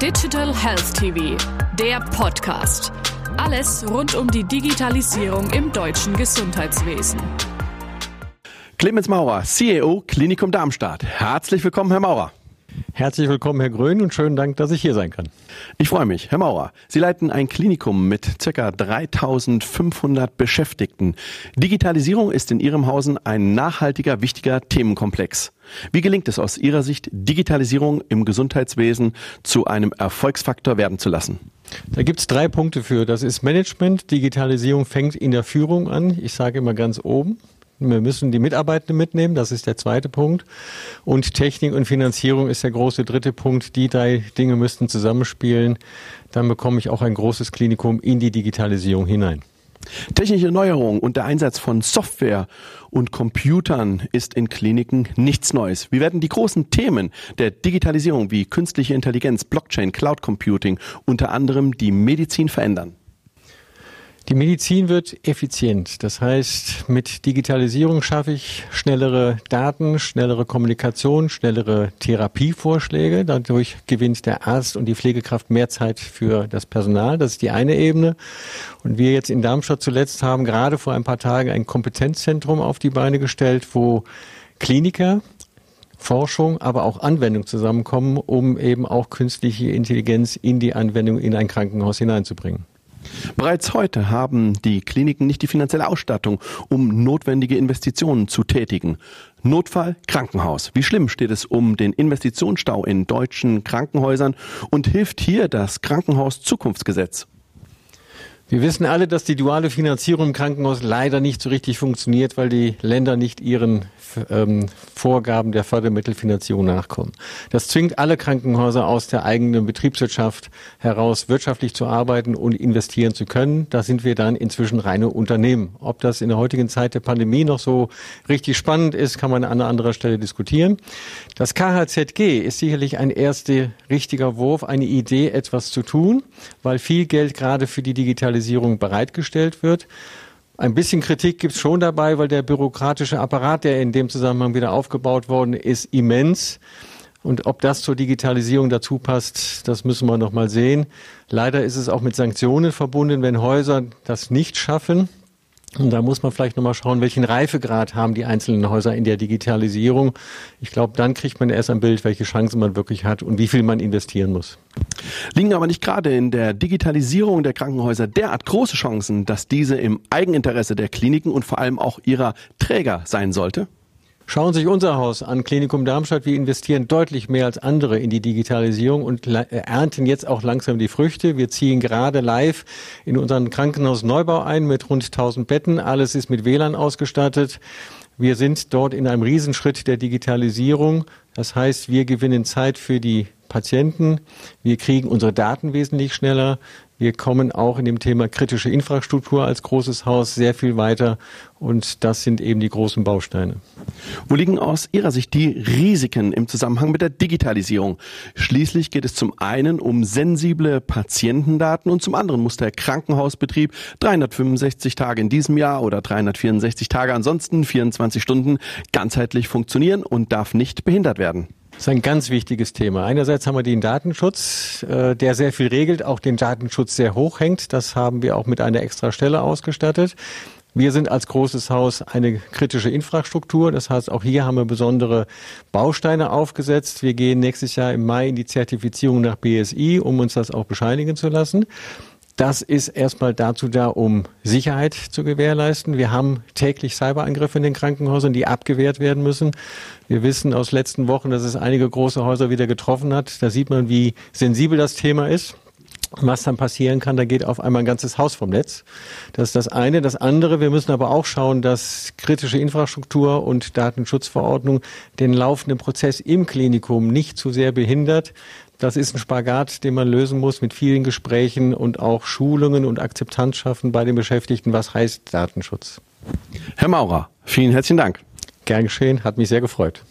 Digital Health TV, der Podcast. Alles rund um die Digitalisierung im deutschen Gesundheitswesen. Clemens Maurer, CEO Klinikum Darmstadt. Herzlich willkommen, Herr Maurer. Herzlich willkommen, Herr Grön, und schönen Dank, dass ich hier sein kann. Ich freue mich. Herr Maurer, Sie leiten ein Klinikum mit ca. 3500 Beschäftigten. Digitalisierung ist in Ihrem Hausen ein nachhaltiger, wichtiger Themenkomplex. Wie gelingt es aus Ihrer Sicht, Digitalisierung im Gesundheitswesen zu einem Erfolgsfaktor werden zu lassen? Da gibt es drei Punkte für. Das ist Management. Digitalisierung fängt in der Führung an. Ich sage immer ganz oben. Wir müssen die Mitarbeitenden mitnehmen, das ist der zweite Punkt. Und Technik und Finanzierung ist der große dritte Punkt. Die drei Dinge müssten zusammenspielen. Dann bekomme ich auch ein großes Klinikum in die Digitalisierung hinein. Technische Neuerungen und der Einsatz von Software und Computern ist in Kliniken nichts Neues. Wie werden die großen Themen der Digitalisierung wie künstliche Intelligenz, Blockchain, Cloud Computing unter anderem die Medizin verändern? Die Medizin wird effizient. Das heißt, mit Digitalisierung schaffe ich schnellere Daten, schnellere Kommunikation, schnellere Therapievorschläge. Dadurch gewinnt der Arzt und die Pflegekraft mehr Zeit für das Personal. Das ist die eine Ebene. Und wir jetzt in Darmstadt zuletzt haben gerade vor ein paar Tagen ein Kompetenzzentrum auf die Beine gestellt, wo Kliniker Forschung, aber auch Anwendung zusammenkommen, um eben auch künstliche Intelligenz in die Anwendung in ein Krankenhaus hineinzubringen. Bereits heute haben die Kliniken nicht die finanzielle Ausstattung, um notwendige Investitionen zu tätigen. Notfall Krankenhaus. Wie schlimm steht es um den Investitionsstau in deutschen Krankenhäusern und hilft hier das Krankenhaus Zukunftsgesetz? Wir wissen alle, dass die duale Finanzierung im Krankenhaus leider nicht so richtig funktioniert, weil die Länder nicht ihren ähm, Vorgaben der Fördermittelfinanzierung nachkommen. Das zwingt alle Krankenhäuser aus der eigenen Betriebswirtschaft heraus, wirtschaftlich zu arbeiten und investieren zu können. Da sind wir dann inzwischen reine Unternehmen. Ob das in der heutigen Zeit der Pandemie noch so richtig spannend ist, kann man an anderer Stelle diskutieren. Das KHZG ist sicherlich ein erster richtiger Wurf, eine Idee, etwas zu tun, weil viel Geld gerade für die Digitalisierung bereitgestellt wird. Ein bisschen Kritik gibt es schon dabei, weil der bürokratische Apparat, der in dem Zusammenhang wieder aufgebaut worden ist, immens. Und ob das zur Digitalisierung dazu passt, das müssen wir noch mal sehen. Leider ist es auch mit Sanktionen verbunden, wenn Häuser das nicht schaffen. Und da muss man vielleicht nochmal schauen, welchen Reifegrad haben die einzelnen Häuser in der Digitalisierung. Ich glaube, dann kriegt man erst ein Bild, welche Chancen man wirklich hat und wie viel man investieren muss. Liegen aber nicht gerade in der Digitalisierung der Krankenhäuser derart große Chancen, dass diese im Eigeninteresse der Kliniken und vor allem auch ihrer Träger sein sollte? Schauen Sie sich unser Haus an, Klinikum Darmstadt. Wir investieren deutlich mehr als andere in die Digitalisierung und äh, ernten jetzt auch langsam die Früchte. Wir ziehen gerade live in unseren Krankenhaus Neubau ein mit rund 1000 Betten. Alles ist mit WLAN ausgestattet. Wir sind dort in einem Riesenschritt der Digitalisierung. Das heißt, wir gewinnen Zeit für die Patienten. Wir kriegen unsere Daten wesentlich schneller. Wir kommen auch in dem Thema kritische Infrastruktur als großes Haus sehr viel weiter und das sind eben die großen Bausteine. Wo liegen aus Ihrer Sicht die Risiken im Zusammenhang mit der Digitalisierung? Schließlich geht es zum einen um sensible Patientendaten und zum anderen muss der Krankenhausbetrieb 365 Tage in diesem Jahr oder 364 Tage ansonsten 24 Stunden ganzheitlich funktionieren und darf nicht behindert werden. Das ist ein ganz wichtiges Thema. Einerseits haben wir den Datenschutz, äh, der sehr viel regelt, auch den Datenschutz sehr hoch hängt. Das haben wir auch mit einer extra Stelle ausgestattet. Wir sind als großes Haus eine kritische Infrastruktur. Das heißt, auch hier haben wir besondere Bausteine aufgesetzt. Wir gehen nächstes Jahr im Mai in die Zertifizierung nach BSI, um uns das auch bescheinigen zu lassen. Das ist erstmal dazu da, um Sicherheit zu gewährleisten. Wir haben täglich Cyberangriffe in den Krankenhäusern, die abgewehrt werden müssen. Wir wissen aus letzten Wochen, dass es einige große Häuser wieder getroffen hat. Da sieht man, wie sensibel das Thema ist. Was dann passieren kann, da geht auf einmal ein ganzes Haus vom Netz. Das ist das eine. Das andere, wir müssen aber auch schauen, dass kritische Infrastruktur und Datenschutzverordnung den laufenden Prozess im Klinikum nicht zu sehr behindert. Das ist ein Spagat, den man lösen muss mit vielen Gesprächen und auch Schulungen und Akzeptanz schaffen bei den Beschäftigten. Was heißt Datenschutz? Herr Maurer, vielen herzlichen Dank. Gern geschehen, hat mich sehr gefreut.